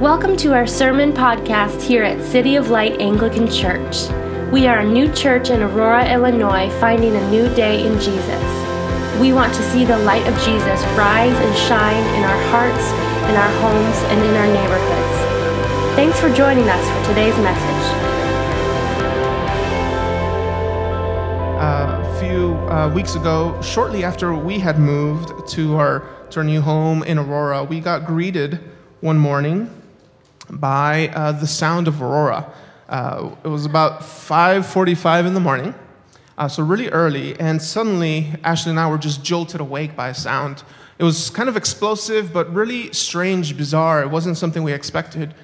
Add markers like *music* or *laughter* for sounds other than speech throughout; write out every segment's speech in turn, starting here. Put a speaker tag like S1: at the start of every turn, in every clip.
S1: Welcome to our sermon podcast here at City of Light Anglican Church. We are a new church in Aurora, Illinois, finding a new day in Jesus. We want to see the light of Jesus rise and shine in our hearts, in our homes, and in our neighborhoods. Thanks for joining us for today's message.
S2: Uh, a few uh, weeks ago, shortly after we had moved to our, to our new home in Aurora, we got greeted one morning by uh, the sound of aurora. Uh, it was about 5:45 in the morning, uh, so really early, and suddenly Ashley and I were just jolted awake by a sound. It was kind of explosive, but really strange, bizarre. It wasn't something we expected.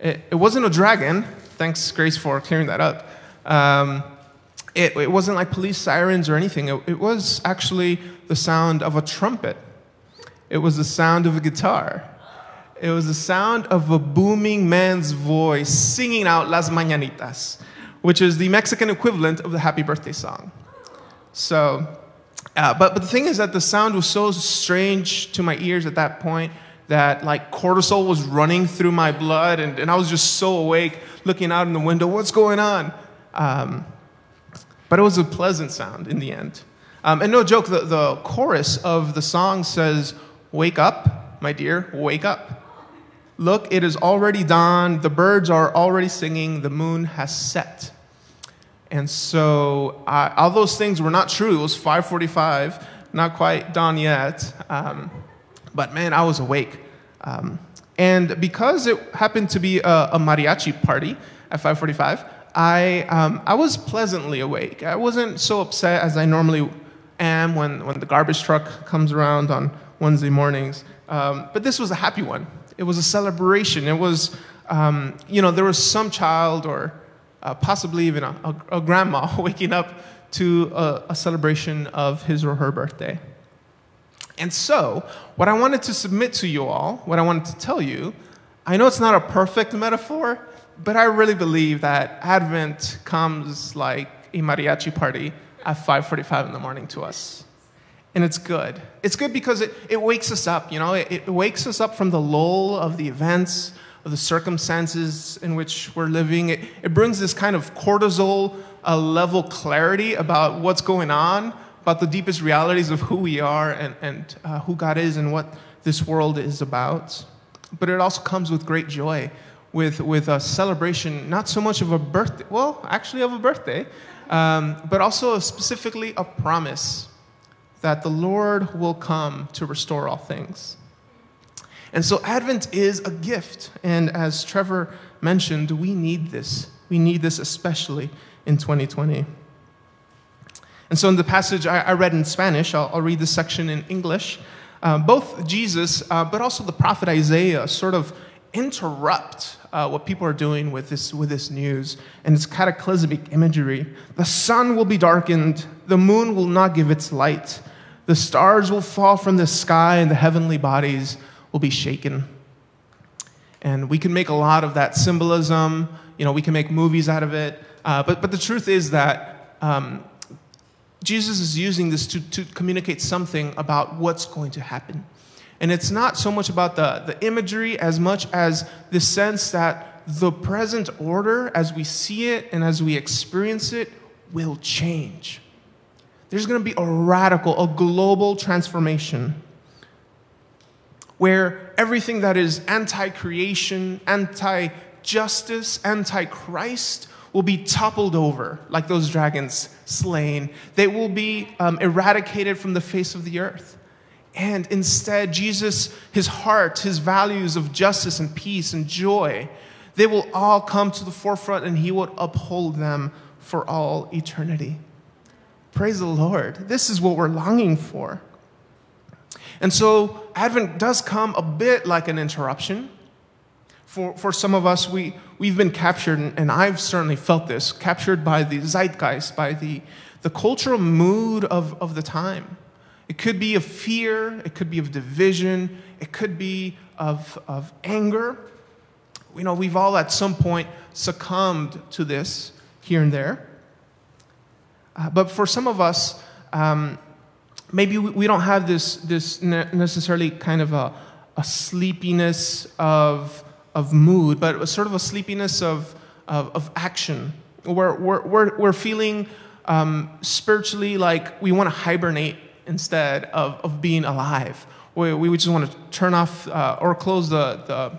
S2: It, it wasn't a dragon. Thanks, Grace, for clearing that up. Um, it, it, wasn't like police sirens or anything. It, it was actually the sound of a trumpet. It was the sound of a guitar. It was the sound of a booming man's voice singing out Las Mañanitas, which is the Mexican equivalent of the happy birthday song. So, uh, but, but the thing is that the sound was so strange to my ears at that point that like cortisol was running through my blood and, and I was just so awake looking out in the window, what's going on? Um, but it was a pleasant sound in the end. Um, and no joke, the, the chorus of the song says, Wake up, my dear, wake up. Look, it is already dawn. The birds are already singing. The moon has set. And so, uh, all those things were not true. It was 5:45, not quite dawn yet. Um, but man, I was awake. Um, and because it happened to be a, a mariachi party at 5:45, I um, I was pleasantly awake. I wasn't so upset as I normally am when when the garbage truck comes around on Wednesday mornings. Um, but this was a happy one. It was a celebration. It was, um, you know, there was some child or uh, possibly even a, a, a, grandma *laughs* waking up to a, a celebration of his or her birthday. And so, what I wanted to submit to you all, what I wanted to tell you, I know it's not a perfect metaphor, but I really believe that Advent comes like a mariachi party at 5:45 in the morning to us and it's good. It's good because it, it wakes us up, you know, it, it wakes us up from the lull of the events, of the circumstances in which we're living. It, it brings this kind of cortisol uh, level clarity about what's going on, about the deepest realities of who we are and, and uh, who God is and what this world is about. But it also comes with great joy, with, with a celebration, not so much of a birthday, well, actually of a birthday, um, but also specifically a promise that the Lord will come to restore all things. And so Advent is a gift. And as Trevor mentioned, we need this. We need this especially in 2020. And so in the passage I, read in Spanish, I'll, I'll read this section in English. Uh, both Jesus, uh, but also the prophet Isaiah, sort of interrupt uh, what people are doing with this, with this news and its cataclysmic imagery. The sun will be darkened, the moon will not give its light the stars will fall from the sky and the heavenly bodies will be shaken. And we can make a lot of that symbolism. You know, we can make movies out of it. Uh, but, but the truth is that um, Jesus is using this to, to communicate something about what's going to happen. And it's not so much about the, the imagery as much as the sense that the present order, as we see it and as we experience it, will change. There's going to be a radical, a global transformation where everything that is anti creation, anti justice, anti Christ will be toppled over like those dragons slain. They will be um, eradicated from the face of the earth. And instead, Jesus, his heart, his values of justice and peace and joy, they will all come to the forefront and he will uphold them for all eternity. Praise the Lord. This is what we're longing for. And so Advent does come a bit like an interruption. For, for some of us, we, we've been captured, and I've certainly felt this, captured by the zeitgeist, by the, the cultural mood of, of the time. It could be of fear, it could be of division, it could be of, of anger. You know, we've all at some point succumbed to this here and there. Uh, but for some of us, um, maybe we, we, don't have this, this necessarily kind of a, a sleepiness of, of mood, but sort of a sleepiness of, of, of action. We're, we're, we're, we're feeling um, spiritually like we want to hibernate instead of, of being alive. We, we just want to turn off uh, or close the, the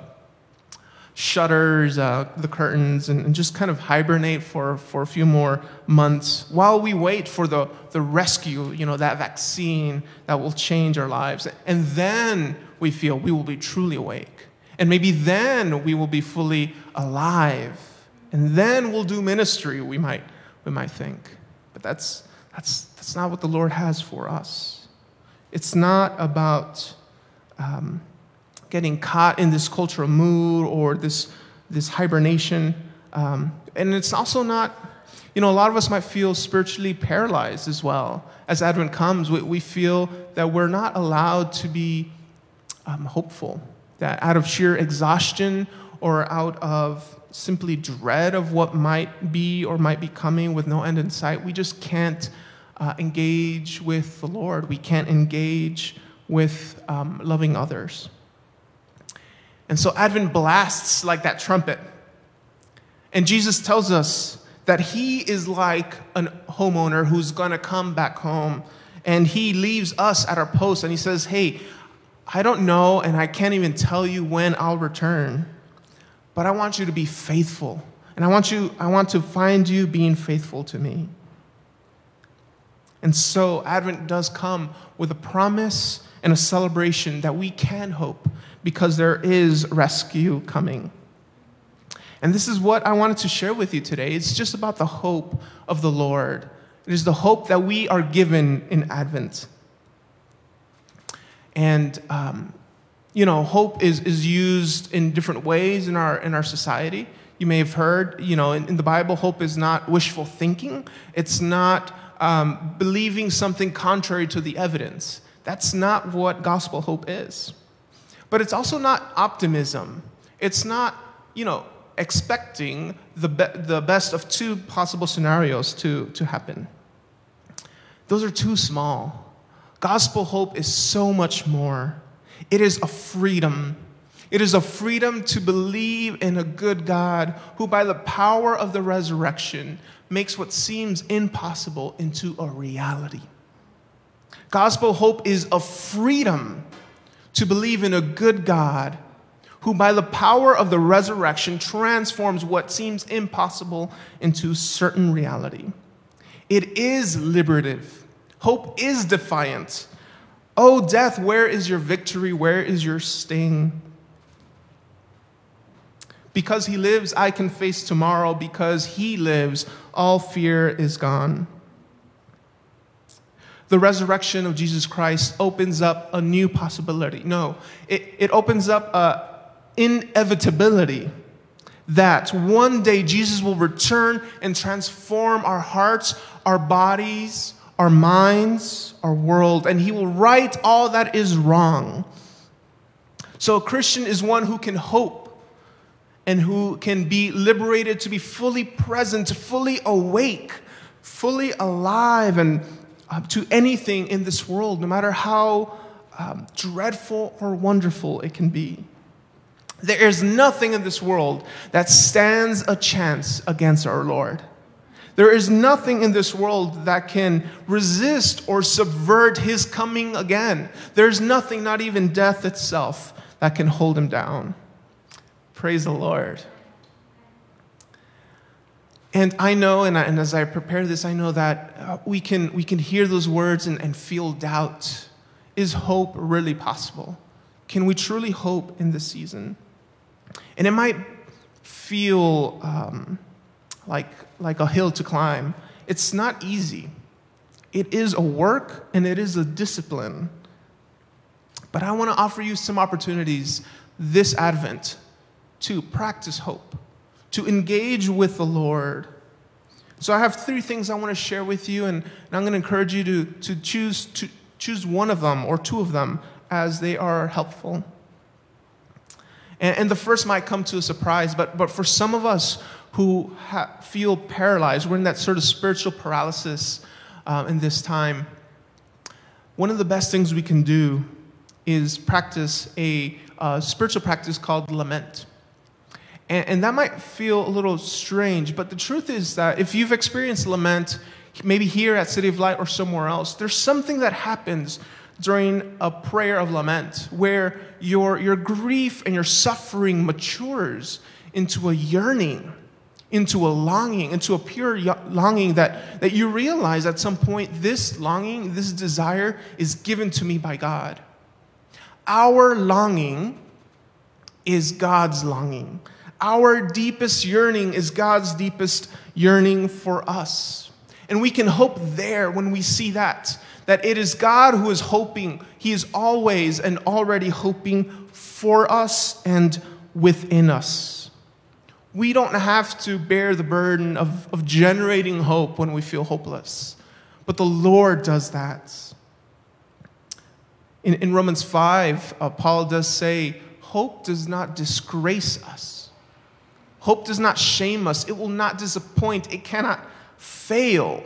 S2: shutters, uh, the curtains, and, and, just kind of hibernate for, for a few more months while we wait for the, the rescue, you know, that vaccine that will change our lives. And then we feel we will be truly awake. And maybe then we will be fully alive. And then we'll do ministry, we might, we might think. But that's, that's, that's not what the Lord has for us. It's not about um, getting caught in this cultural mood or this, this hibernation. Um, and it's also not, you know, a lot of us might feel spiritually paralyzed as well. As Advent comes, we, we feel that we're not allowed to be um, hopeful, that out of sheer exhaustion or out of simply dread of what might be or might be coming with no end in sight, we just can't uh, engage with the Lord. We can't engage with um, loving others. And so Advent blasts like that trumpet. And Jesus tells us that he is like a homeowner who's going to come back home and he leaves us at our post and he says, Hey, I don't know and I can't even tell you when I'll return, but I want you to be faithful. And I want you I want to find you being faithful to me. And so Advent does come with a promise and a celebration that we can hope because there is rescue coming. And this is what I wanted to share with you today. It's just about the hope of the Lord. It is the hope that we are given in Advent. And, um, you know, hope is, is used in different ways in our, in our society. You may have heard, you know, in, in the Bible, hope is not wishful thinking, it's not um, believing something contrary to the evidence. That's not what gospel hope is. But it's also not optimism. It's not, you know, expecting the, be- the best of two possible scenarios to, to happen. Those are too small. Gospel hope is so much more. It is a freedom. It is a freedom to believe in a good God who, by the power of the resurrection, makes what seems impossible into a reality. Gospel hope is a freedom to believe in a good God who, by the power of the resurrection, transforms what seems impossible into certain reality. It is liberative. Hope is defiant. Oh, death, where is your victory? Where is your sting? Because he lives, I can face tomorrow. Because he lives, all fear is gone the resurrection of Jesus Christ opens up a new possibility. No, it, it opens up an inevitability that one day Jesus will return and transform our hearts, our bodies, our minds, our world, and he will right all that is wrong. So a Christian is one who can hope and who can be liberated to be fully present, fully awake, fully alive, and uh, to anything in this world, no matter how um, dreadful or wonderful it can be. There is nothing in this world that stands a chance against our Lord. There is nothing in this world that can resist or subvert his coming again. There's nothing, not even death itself, that can hold him down. Praise the Lord. And I know, and, I, and, as I prepare this, I know that uh, we, can, we can hear those words and, and feel doubt. Is hope really possible? Can we truly hope in this season? And it might feel um, like, like a hill to climb. It's not easy. It is a work and it is a discipline. But I want to offer you some opportunities this Advent to practice hope to engage with the Lord. So I have three things I want to share with you, and, and I'm going to encourage you to, to, choose, to choose one of them or two of them as they are helpful. And, and the first might come to a surprise, but, but for some of us who ha- feel paralyzed, we're in that sort of spiritual paralysis uh, in this time, one of the best things we can do is practice a uh, spiritual practice called lament. And, and that might feel a little strange, but the truth is that if you've experienced lament, maybe here at City of Light or somewhere else, there's something that happens during a prayer of lament where your, your grief and your suffering matures into a yearning, into a longing, into a pure longing that, that you realize at some point this longing, this desire is given to me by God. Our longing is God's longing. Our deepest yearning is God's deepest yearning for us. And we can hope there when we see that, that it is God who is hoping. He is always and already hoping for us and within us. We don't have to bear the burden of, of generating hope when we feel hopeless, but the Lord does that. In, in Romans 5, uh, Paul does say, Hope does not disgrace us. Hope does not shame us. It will not disappoint. It cannot fail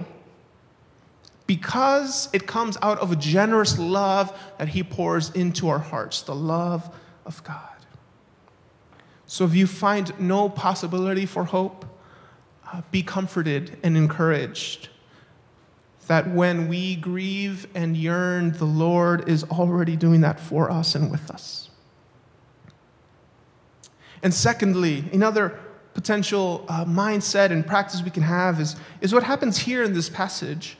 S2: because it comes out of a generous love that He pours into our hearts, the love of God. So if you find no possibility for hope, uh, be comforted and encouraged that when we grieve and yearn, the Lord is already doing that for us and with us. And secondly, another potential uh, mindset and practice we can have is, is what happens here in this passage.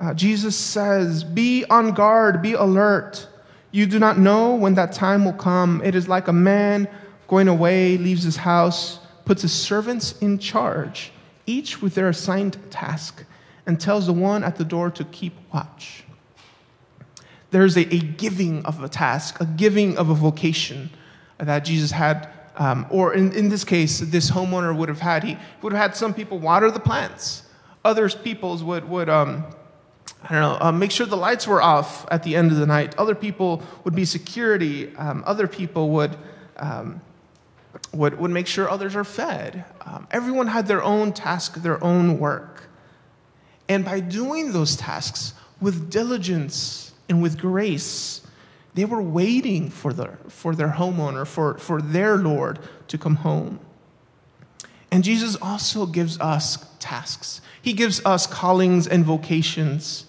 S2: Uh, Jesus says, Be on guard, be alert. You do not know when that time will come. It is like a man going away, leaves his house, puts his servants in charge, each with their assigned task, and tells the one at the door to keep watch. There's a, a giving of a task, a giving of a vocation that Jesus had um, or in, in this case, this homeowner would have had, he would have had some people water the plants. Others peoples would, would um, I don't know, uh, make sure the lights were off at the end of the night. Other people would be security. Um, other people would, um, would, would make sure others are fed. Um, everyone had their own task, their own work. And by doing those tasks with diligence and with grace, they were waiting for their, for their homeowner, for, for their Lord to come home. And Jesus also gives us tasks, He gives us callings and vocations.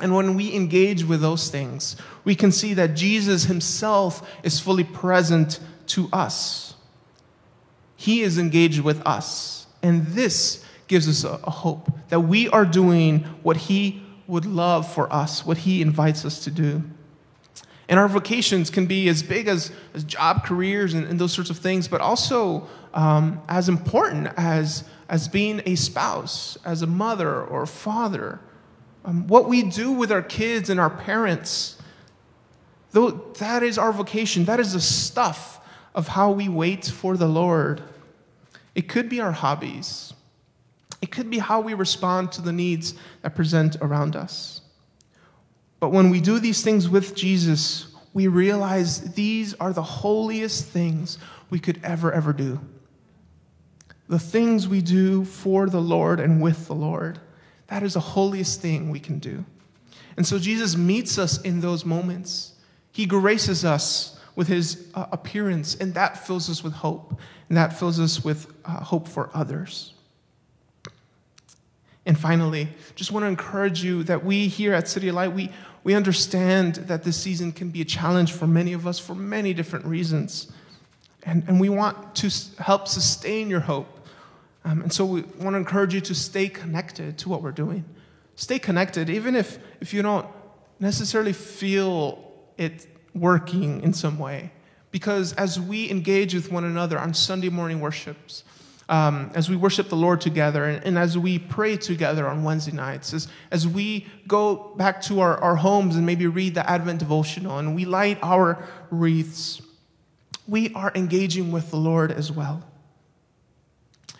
S2: And when we engage with those things, we can see that Jesus Himself is fully present to us. He is engaged with us. And this gives us a, a hope that we are doing what He would love for us, what He invites us to do. And our vocations can be as big as, as job careers and, and those sorts of things, but also um, as important as, as being a spouse, as a mother or father. Um, what we do with our kids and our parents, though, that is our vocation. That is the stuff of how we wait for the Lord. It could be our hobbies, it could be how we respond to the needs that present around us. But when we do these things with Jesus, we realize these are the holiest things we could ever, ever do. The things we do for the Lord and with the Lord, that is the holiest thing we can do. And so Jesus meets us in those moments. He graces us with his uh, appearance, and that fills us with hope, and that fills us with uh, hope for others. And finally, just want to encourage you that we here at City of Light, we, we understand that this season can be a challenge for many of us for many different reasons. And, and we want to help sustain your hope. Um, and so we want to encourage you to stay connected to what we're doing. Stay connected, even if, if you don't necessarily feel it working in some way. Because as we engage with one another on Sunday morning worships, um, as we worship the Lord together and, and, as we pray together on Wednesday nights, as, as we go back to our, our homes and maybe read the Advent devotional and we light our wreaths, we are engaging with the Lord as well. I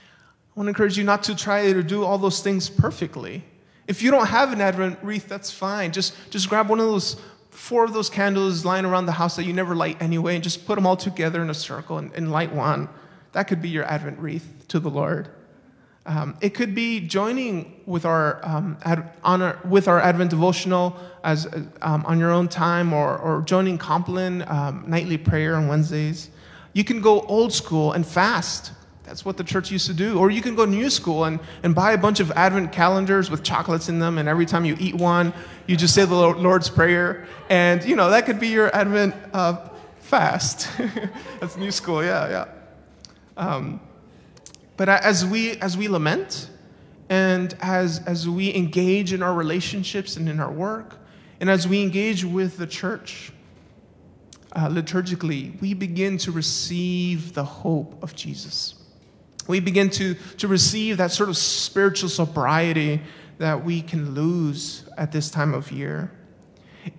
S2: want to encourage you not to try to do all those things perfectly. If you don't have an Advent wreath, that's fine. Just, just grab one of those four of those candles lying around the house that you never light anyway, and just put them all together in a circle and, and light one. That could be your Advent wreath to the Lord. Um, it could be joining with our, um, ad, our, with our Advent devotional as, um, on your own time or, or joining Compline um, nightly prayer on Wednesdays. You can go old school and fast. That's what the church used to do. Or you can go new school and, and buy a bunch of Advent calendars with chocolates in them, and every time you eat one, you just say the Lord's Prayer. And, you know, that could be your Advent uh, fast. *laughs* That's new school, yeah, yeah. Um, but as we, as we lament, and as, as we engage in our relationships and in our work, and as we engage with the church uh, liturgically, we begin to receive the hope of Jesus. We begin to, to receive that sort of spiritual sobriety that we can lose at this time of year.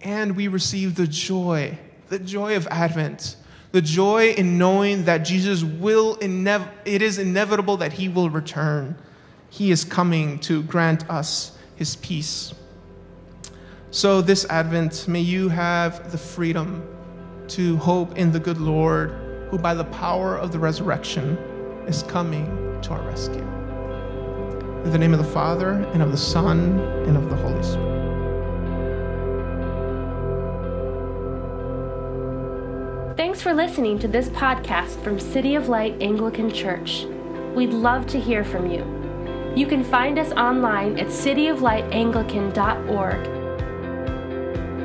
S2: And we receive the joy, the joy of Advent, the joy in knowing that Jesus will, inev- it is inevitable that he will return he is coming to grant us His peace. So, this Advent, may you have the freedom to hope in the good Lord, who by the power of the resurrection is coming to our rescue. In the name of the Father, and of the Son, and of the Holy Spirit.
S1: Thanks for listening to this podcast from City of Light Anglican Church. We'd love to hear from you. You can find us online at cityoflightanglican.org.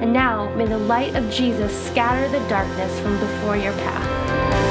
S1: And now, may the light of Jesus scatter the darkness from before your path.